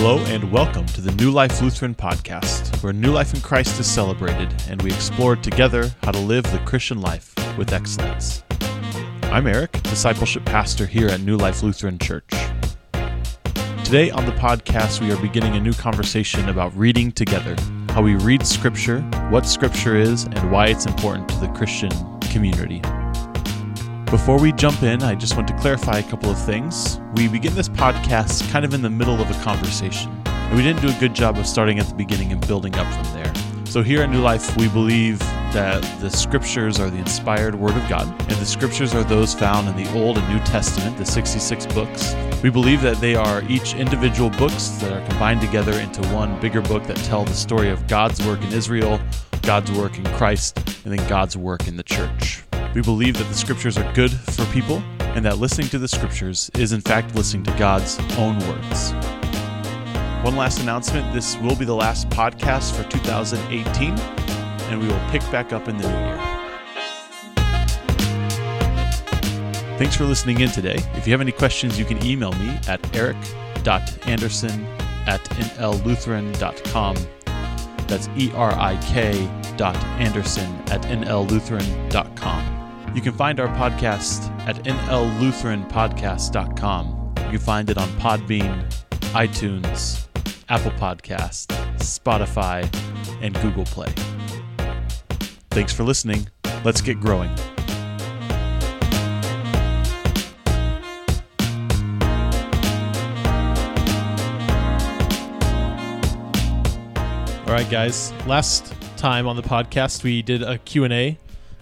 Hello and welcome to the New Life Lutheran podcast, where new life in Christ is celebrated and we explore together how to live the Christian life with excellence. I'm Erik, discipleship pastor here at New Life Lutheran Church. Today on the podcast, we are beginning a new conversation about reading together, how we read Scripture, what Scripture is, and why it's important to the Christian community. Before we jump in, I just want to clarify a couple of things. We begin this podcast kind of in the middle of a conversation, and we didn't do a good job of starting at the beginning and building up from there. So, here at New Life, we believe that the scriptures are the inspired word of God, and the scriptures are those found in the Old and New Testament, the 66 books. We believe that they are each individual books that are combined together into one bigger book that tell the story of God's work in Israel, God's work in Christ, and then God's work in the church. We believe that the scriptures are good for people and that listening to the scriptures is, in fact, listening to God's own words. One last announcement this will be the last podcast for 2018, and we will pick back up in the new year. Thanks for listening in today. If you have any questions, you can email me at erik.anderson at nllutheran.com. That's E R I K dot Anderson at nllutheran.com. You can find our podcast at nllutheranpodcast.com. You find it on Podbean, iTunes, Apple Podcast, Spotify, and Google Play. Thanks for listening. Let's get growing. All right, guys. Last time on the podcast, we did a Q&A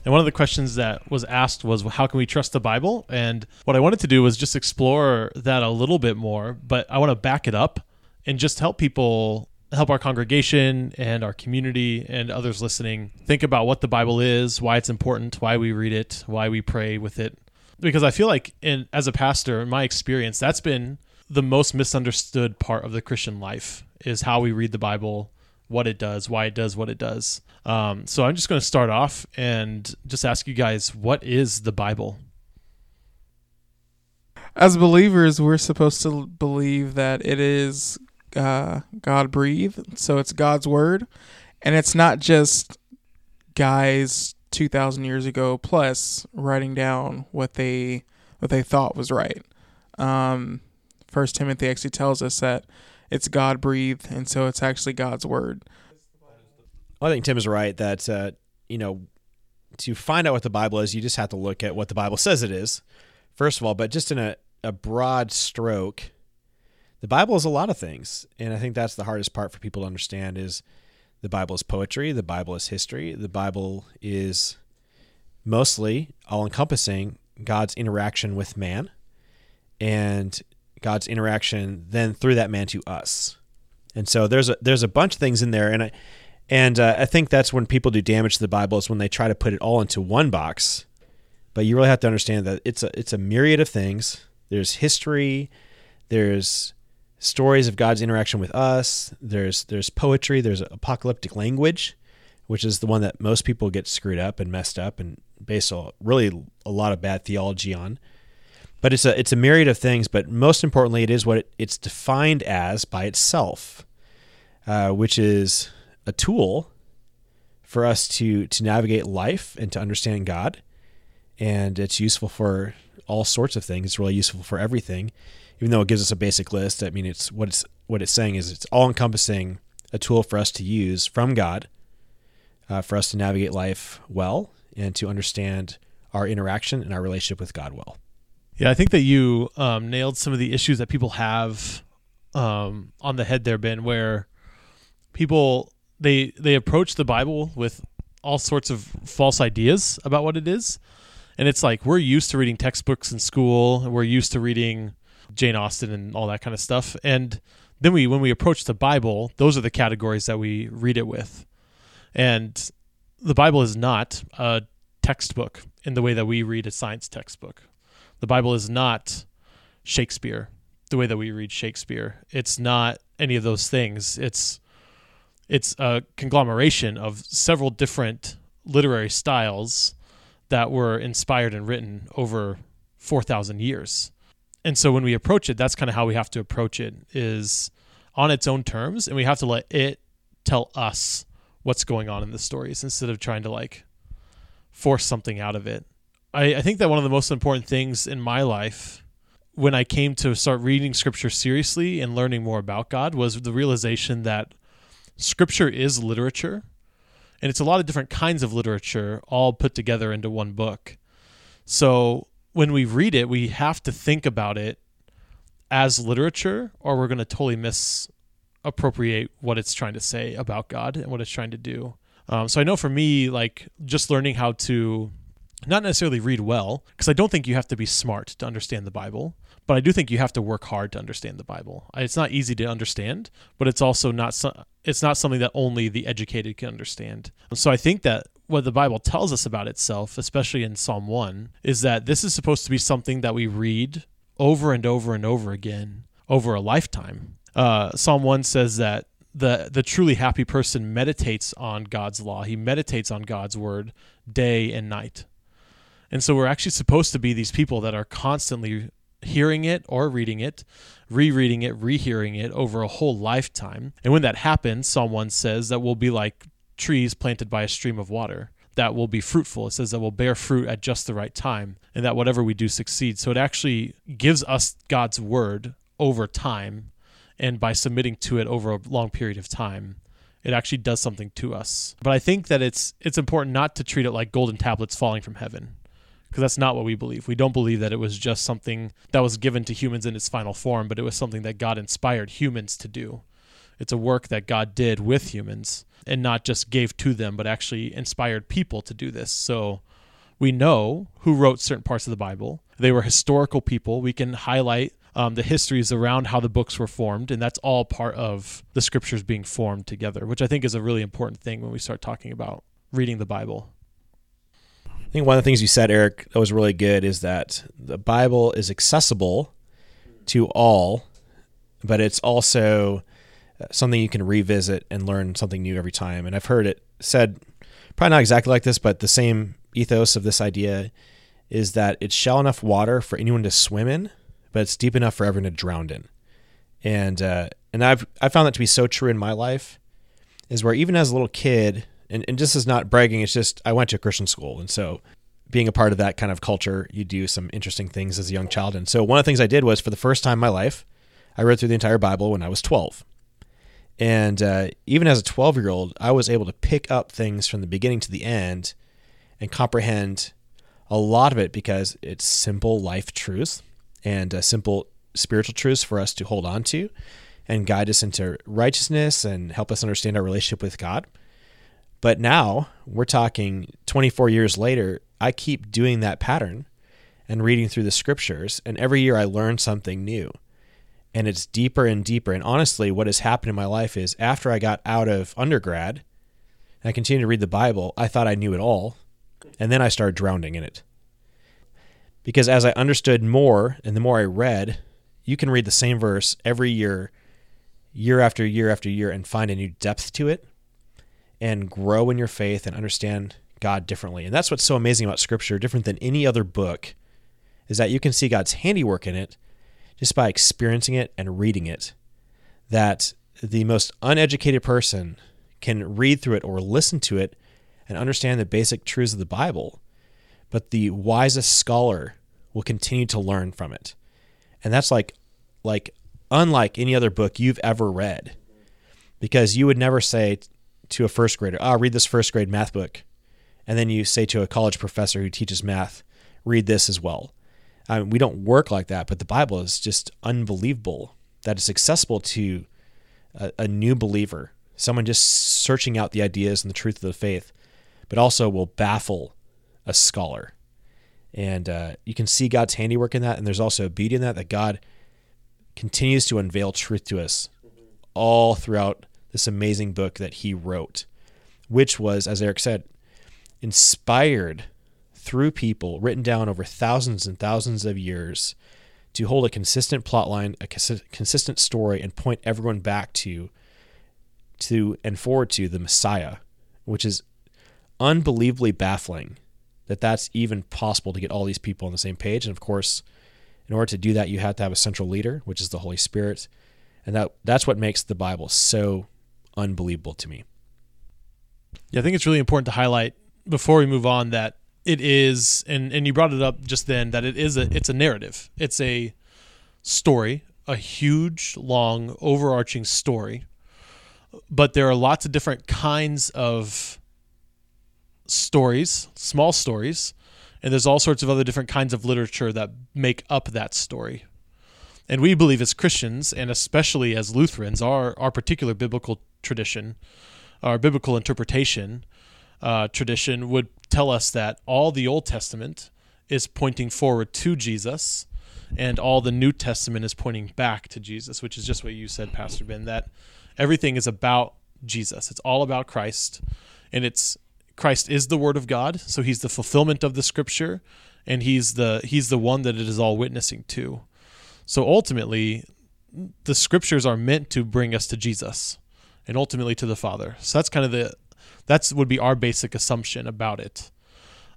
and one of the questions that was asked was, how can we trust the Bible? And what I wanted to do was just explore that a little bit more, but I want to back it up and just help people, help our congregation and our community and others listening think about what the Bible is, why it's important, why we read it, why we pray with it. Because I feel like, in, as a pastor, in my experience, that's been the most misunderstood part of the Christian life is how we read the Bible, what it does, why it does what it does. Um, so I'm just going to start off and just ask you guys, what is the Bible? As believers, we're supposed to believe that it is uh, God breathed, so it's God's word, and it's not just guys two thousand years ago plus writing down what they what they thought was right. Um, First Timothy actually tells us that it's God breathed, and so it's actually God's word. I think Tim is right that uh, you know to find out what the Bible is, you just have to look at what the Bible says it is, first of all. But just in a, a broad stroke, the Bible is a lot of things, and I think that's the hardest part for people to understand is the Bible is poetry, the Bible is history, the Bible is mostly all encompassing God's interaction with man and God's interaction then through that man to us. And so there's a there's a bunch of things in there, and I and uh, I think that's when people do damage to the Bible is when they try to put it all into one box. But you really have to understand that it's a it's a myriad of things. There's history, there's stories of God's interaction with us. There's there's poetry. There's apocalyptic language, which is the one that most people get screwed up and messed up and based on really a lot of bad theology on. But it's a it's a myriad of things. But most importantly, it is what it, it's defined as by itself, uh, which is a tool for us to to navigate life and to understand God. And it's useful for all sorts of things. It's really useful for everything, even though it gives us a basic list. I mean, it's what it's what it's saying is it's all encompassing a tool for us to use from God uh, for us to navigate life well and to understand our interaction and our relationship with God well. Yeah, I think that you um, nailed some of the issues that people have um, on the head there, Ben, where people they they approach the Bible with all sorts of false ideas about what it is. And it's like we're used to reading textbooks in school, and we're used to reading Jane Austen and all that kind of stuff. And then we when we approach the Bible, those are the categories that we read it with. And the Bible is not a textbook in the way that we read a science textbook. The Bible is not Shakespeare the way that we read Shakespeare. It's not any of those things. It's it's a conglomeration of several different literary styles that were inspired and written over 4000 years. And so when we approach it, that's kind of how we have to approach it is on its own terms, and we have to let it tell us what's going on in the stories instead of trying to like force something out of it. I, I think that one of the most important things in my life when I came to start reading scripture seriously and learning more about God was the realization that scripture is literature and it's a lot of different kinds of literature all put together into one book. So when we read it, we have to think about it as literature or we're going to totally misappropriate what it's trying to say about God and what it's trying to do. Um, so I know for me, like just learning how to not necessarily read well, because I don't think you have to be smart to understand the Bible, but I do think you have to work hard to understand the Bible. It's not easy to understand, but it's also not so, it's not something that only the educated can understand. So I think that what the Bible tells us about itself, especially in Psalm 1, is that this is supposed to be something that we read over and over and over again over a lifetime. Uh, Psalm 1 says that the the truly happy person meditates on God's law. He meditates on God's word day and night. And so we're actually supposed to be these people that are constantly hearing it or reading it, rereading it, rehearing it over a whole lifetime. And when that happens, Psalm 1 says that we'll be like trees planted by a stream of water that will be fruitful. It says that will bear fruit at just the right time and that whatever we do succeeds. So it actually gives us God's word over time and by submitting to it over a long period of time it actually does something to us. But I think that it's it's important not to treat it like golden tablets falling from heaven because that's not what we believe. We don't believe that it was just something that was given to humans in its final form, but it was something that God inspired humans to do. It's a work that God did with humans and not just gave to them, but actually inspired people to do this. So we know who wrote certain parts of the Bible. They were historical people. We can highlight um, the histories around how the books were formed, and that's all part of the scriptures being formed together, which I think is a really important thing when we start talking about reading the Bible. Think one of the things you said, Erik, that was really good is that the Bible is accessible to all, but it's also uh, something you can revisit and learn something new every time. And I've heard it said, probably not exactly like this, but the same ethos of this idea is that it's shallow enough water for anyone to swim in, but it's deep enough for everyone to drown in. And uh, and I've I found that to be so true in my life, is where even as a little kid, and, and this is not bragging, it's just I went to a Christian school. And so being a part of that kind of culture, you do some interesting things as a young child. And so one of the things I did was for the first time in my life, I read through the entire Bible when I was 12. And uh, even as a 12 year old, I was able to pick up things from the beginning to the end and comprehend a lot of it because it's simple life truths and uh, simple spiritual truths for us to hold on to and guide us into righteousness and help us understand our relationship with God. But now we're talking 24 years later, I keep doing that pattern and reading through the scriptures, and every year I learn something new. And it's deeper and deeper. And honestly, what has happened in my life is after I got out of undergrad and I continued to read the Bible, I thought I knew it all. And then I started drowning in it. Because as I understood more and the more I read, you can read the same verse every year, year after year after year, and find a new depth to it and grow in your faith and understand God differently. And that's what's so amazing about Scripture, different than any other book, is that you can see God's handiwork in it just by experiencing it and reading it. That the most uneducated person can read through it or listen to it and understand the basic truths of the Bible, but the wisest scholar will continue to learn from it. And that's like like unlike any other book you've ever read. Because you would never say to a first grader, "Ah, read this first grade math book," and then you say to a college professor who teaches math, "Read this as well." I mean, we don't work like that, but the Bible is just unbelievable that it's accessible to a, a new believer, someone just searching out the ideas and the truth of the faith, but also will baffle a scholar. And uh, you can see God's handiwork in that, and there's also beauty in that that God continues to unveil truth to us all throughout this amazing book that he wrote, which was, as Erik said, inspired through people, written down over thousands and thousands of years to hold a consistent plot line, a consistent story, and point everyone back to, to and forward to the Messiah, which is unbelievably baffling that that's even possible to get all these people on the same page. And of course, in order to do that, you have to have a central leader, which is the Holy Spirit. And that that's what makes the Bible so unbelievable to me. Yeah, I think it's really important to highlight before we move on that it is and and you brought it up just then that it is a it's a narrative. It's a story, a huge, long, overarching story. But there are lots of different kinds of stories, small stories, and there's all sorts of other different kinds of literature that make up that story. And we believe as Christians, and especially as Lutherans, our, our particular biblical tradition, our biblical interpretation uh, tradition would tell us that all the Old Testament is pointing forward to Jesus, and all the New Testament is pointing back to Jesus, which is just what you said, Pastor Ben, that everything is about Jesus. It's all about Christ, and it's Christ is the Word of God, so He's the fulfillment of the Scripture, and He's the He's the one that it is all witnessing to. So ultimately, the Scriptures are meant to bring us to Jesus, and ultimately to the Father. So that's kind of the that's would be our basic assumption about it.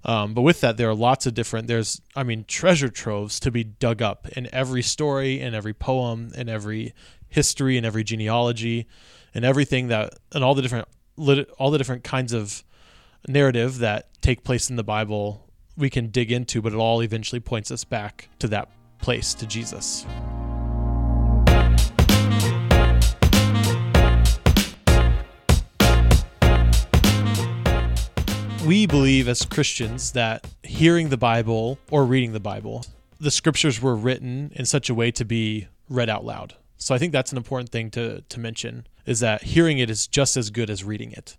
Um, but with that, there are lots of different. There's, I mean, treasure troves to be dug up in every story, in every poem, in every history, in every genealogy, and everything that, and all the different, all the different kinds of narrative that take place in the Bible. We can dig into, but it all eventually points us back to that place, to Jesus. We believe as Christians that hearing the Bible or reading the Bible, the scriptures were written in such a way to be read out loud. So I think that's an important thing to, to mention is that hearing it is just as good as reading it.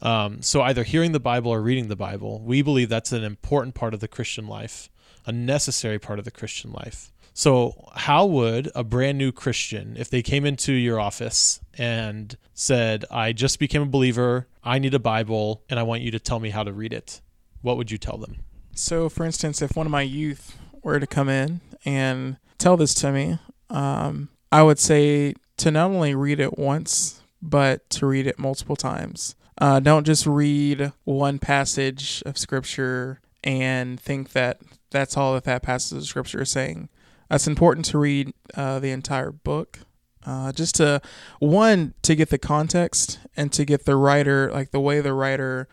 Um, so either hearing the Bible or reading the Bible, we believe that's an important part of the Christian life, a necessary part of the Christian life. So, how would a brand new Christian, if they came into your office and said, I just became a believer, I need a Bible, and I want you to tell me how to read it, what would you tell them? So, for instance, if one of my youth were to come in and tell this to me, um, I would say to not only read it once, but to read it multiple times. Uh, don't just read one passage of scripture and think that that's all that that passage of scripture is saying it's important to read uh, the entire book uh, just to one to get the context and to get the writer like the way the writer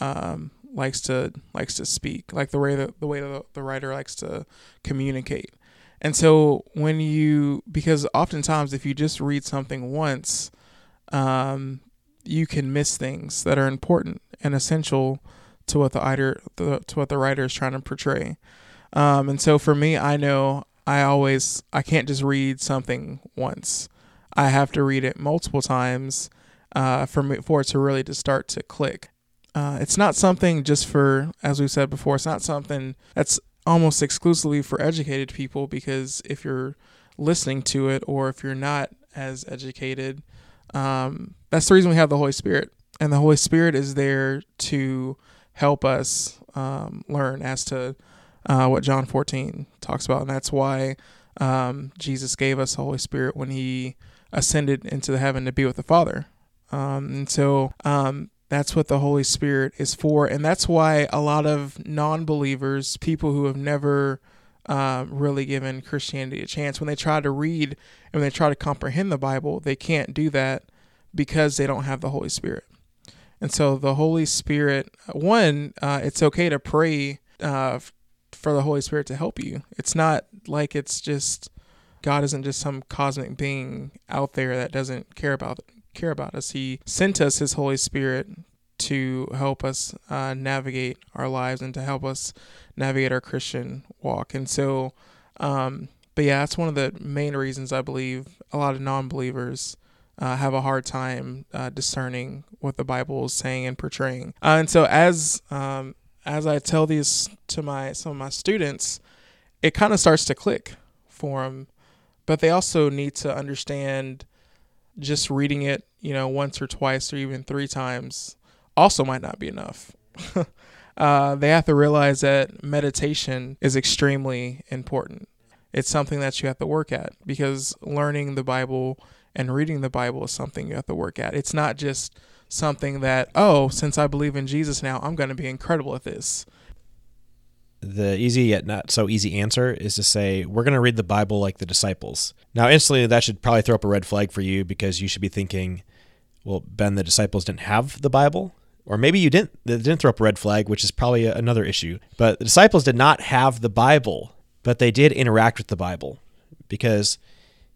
um, likes to likes to speak like the way the, the way the, the writer likes to communicate. And so when you because oftentimes if you just read something once um, you can miss things that are important and essential to what the writer to what the writer is trying to portray. Um, and so for me i know I always I can't just read something once. I have to read it multiple times uh, for me for it to really to start to click. Uh, it's not something just for, as we said before, it's not something that's almost exclusively for educated people because if you're listening to it or if you're not as educated, um, that's the reason we have the Holy Spirit. And the Holy Spirit is there to help us um, learn as to uh, what John 14 talks about. And that's why um, Jesus gave us the Holy Spirit when he ascended into the heaven to be with the Father. Um, and so um, that's what the Holy Spirit is for. And that's why a lot of non believers, people who have never uh, really given Christianity a chance, when they try to read and when they try to comprehend the Bible, they can't do that because they don't have the Holy Spirit. And so the Holy Spirit, one, uh, it's okay to pray uh, for the Holy Spirit to help you. It's not like it's just God isn't just some cosmic being out there that doesn't care about care about us. He sent us His Holy Spirit to help us uh, navigate our lives and to help us navigate our Christian walk. And so, um, but yeah, that's one of the main reasons I believe a lot of non-believers uh, have a hard time uh, discerning what the Bible is saying and portraying. Uh, and so, as um, as I tell these to my some of my students, it kind of starts to click for them. But they also need to understand just reading it, you know, once or twice or even three times also might not be enough. uh, they have to realize that meditation is extremely important. It's something that you have to work at because learning the Bible and reading the Bible is something you have to work at. It's not just something that, oh, since I believe in Jesus now, I'm going to be incredible at this. the easy yet not so easy answer is to say we're going to read the Bible like the disciples. Now, instantly, that should probably throw up a red flag for you because you should be thinking, well, Ben, the disciples didn't have the Bible. Or maybe you didn't. It didn't throw up a red flag, which is probably another issue. But the disciples did not have the Bible, but they did interact with the Bible because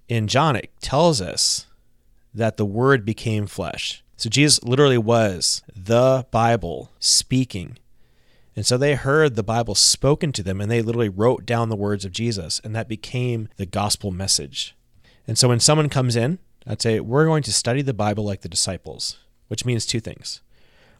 in John it tells us that the Word became flesh. So Jesus literally was the Bible speaking. And so they heard the Bible spoken to them and they literally wrote down the words of Jesus, and that became the gospel message. And so when someone comes in, I'd say, We're going to study the Bible like the disciples, which means two things.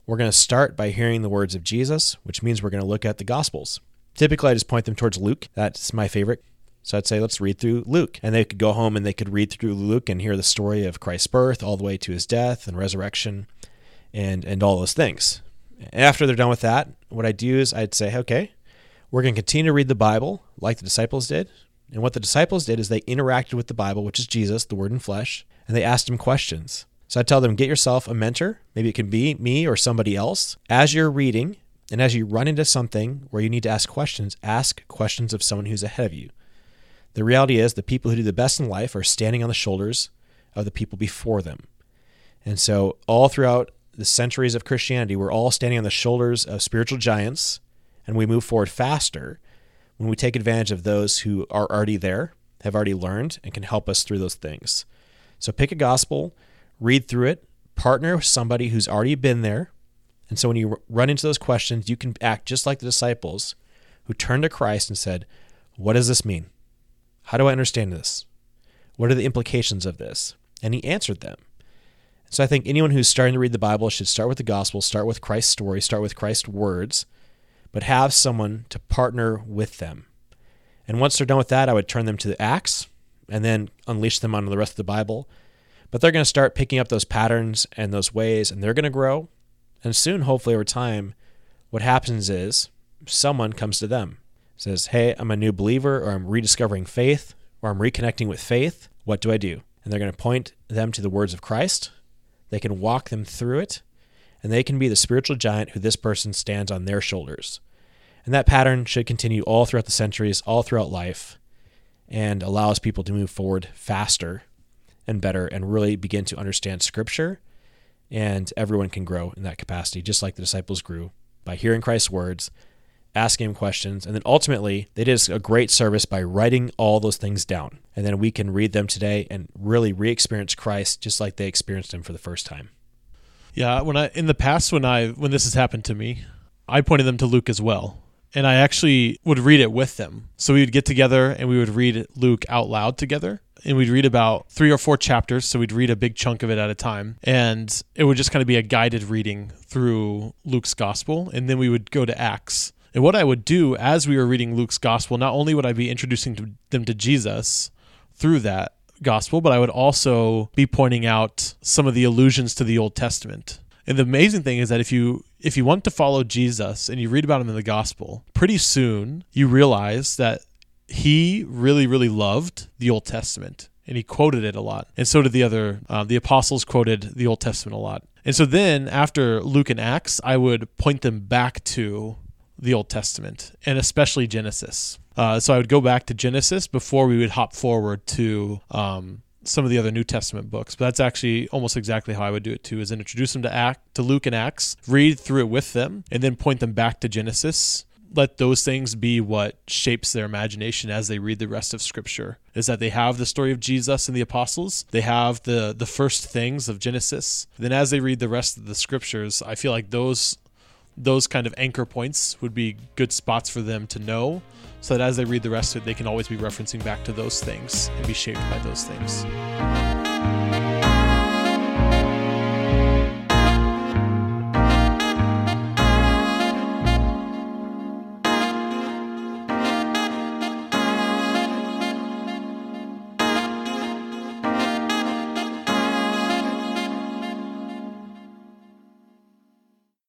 We're going to start by hearing the words of Jesus, which means we're going to look at the gospels. Typically, I just point them towards Luke. That's my favorite. So I'd say, let's read through Luke. And they could go home and they could read through Luke and hear the story of Christ's birth all the way to his death and resurrection and, and all those things. After they're done with that, what I do is I'd say, okay, we're going to continue to read the Bible like the disciples did. And what the disciples did is they interacted with the Bible, which is Jesus, the Word in flesh, and they asked him questions. So I tell them, get yourself a mentor. Maybe it can be me or somebody else. As you're reading and as you run into something where you need to ask questions, ask questions of someone who's ahead of you. The reality is, the people who do the best in life are standing on the shoulders of the people before them. And so, all throughout the centuries of Christianity, we're all standing on the shoulders of spiritual giants, and we move forward faster when we take advantage of those who are already there, have already learned, and can help us through those things. So, pick a gospel, read through it, partner with somebody who's already been there. And so, when you run into those questions, you can act just like the disciples who turned to Christ and said, What does this mean? How do I understand this? What are the implications of this? And he answered them. So I think anyone who's starting to read the Bible should start with the gospel, start with Christ's story, start with Christ's words, but have someone to partner with them. And once they're done with that, I would turn them to the Acts and then unleash them on the rest of the Bible. But they're going to start picking up those patterns and those ways, and they're going to grow. And soon, hopefully, over time, what happens is someone comes to them says, Hey, I'm a new believer, or I'm rediscovering faith, or I'm reconnecting with faith. What do I do? And they're going to point them to the words of Christ. They can walk them through it, and they can be the spiritual giant who this person stands on their shoulders. And that pattern should continue all throughout the centuries, all throughout life, and allows people to move forward faster and better and really begin to understand Scripture. And everyone can grow in that capacity, just like the disciples grew by hearing Christ's words asking him questions, and then ultimately they did us a great service by writing all those things down. And then we can read them today and really re-experience Christ just like they experienced him for the first time. Yeah, when I in the past when I when this has happened to me, I pointed them to Luke as well. And I actually would read it with them. So we would get together and we would read Luke out loud together. And we'd read about three or four chapters. So we'd read a big chunk of it at a time. And it would just kind of be a guided reading through Luke's gospel. And then we would go to Acts and what I would do as we were reading Luke's gospel, not only would I be introducing them to Jesus through that gospel, but I would also be pointing out some of the allusions to the Old Testament. And the amazing thing is that if you if you want to follow Jesus and you read about him in the gospel, pretty soon you realize that he really really loved the Old Testament and he quoted it a lot. And so did the other uh, the apostles quoted the Old Testament a lot. And so then after Luke and Acts, I would point them back to the Old Testament, and especially Genesis. Uh, so I would go back to Genesis before we would hop forward to um, some of the other New Testament books. But that's actually almost exactly how I would do it too: is introduce them to Act to Luke and Acts, read through it with them, and then point them back to Genesis. Let those things be what shapes their imagination as they read the rest of Scripture. Is that they have the story of Jesus and the apostles, they have the the first things of Genesis. Then as they read the rest of the Scriptures, I feel like those those kind of anchor points would be good spots for them to know so that as they read the rest of it, they can always be referencing back to those things and be shaped by those things.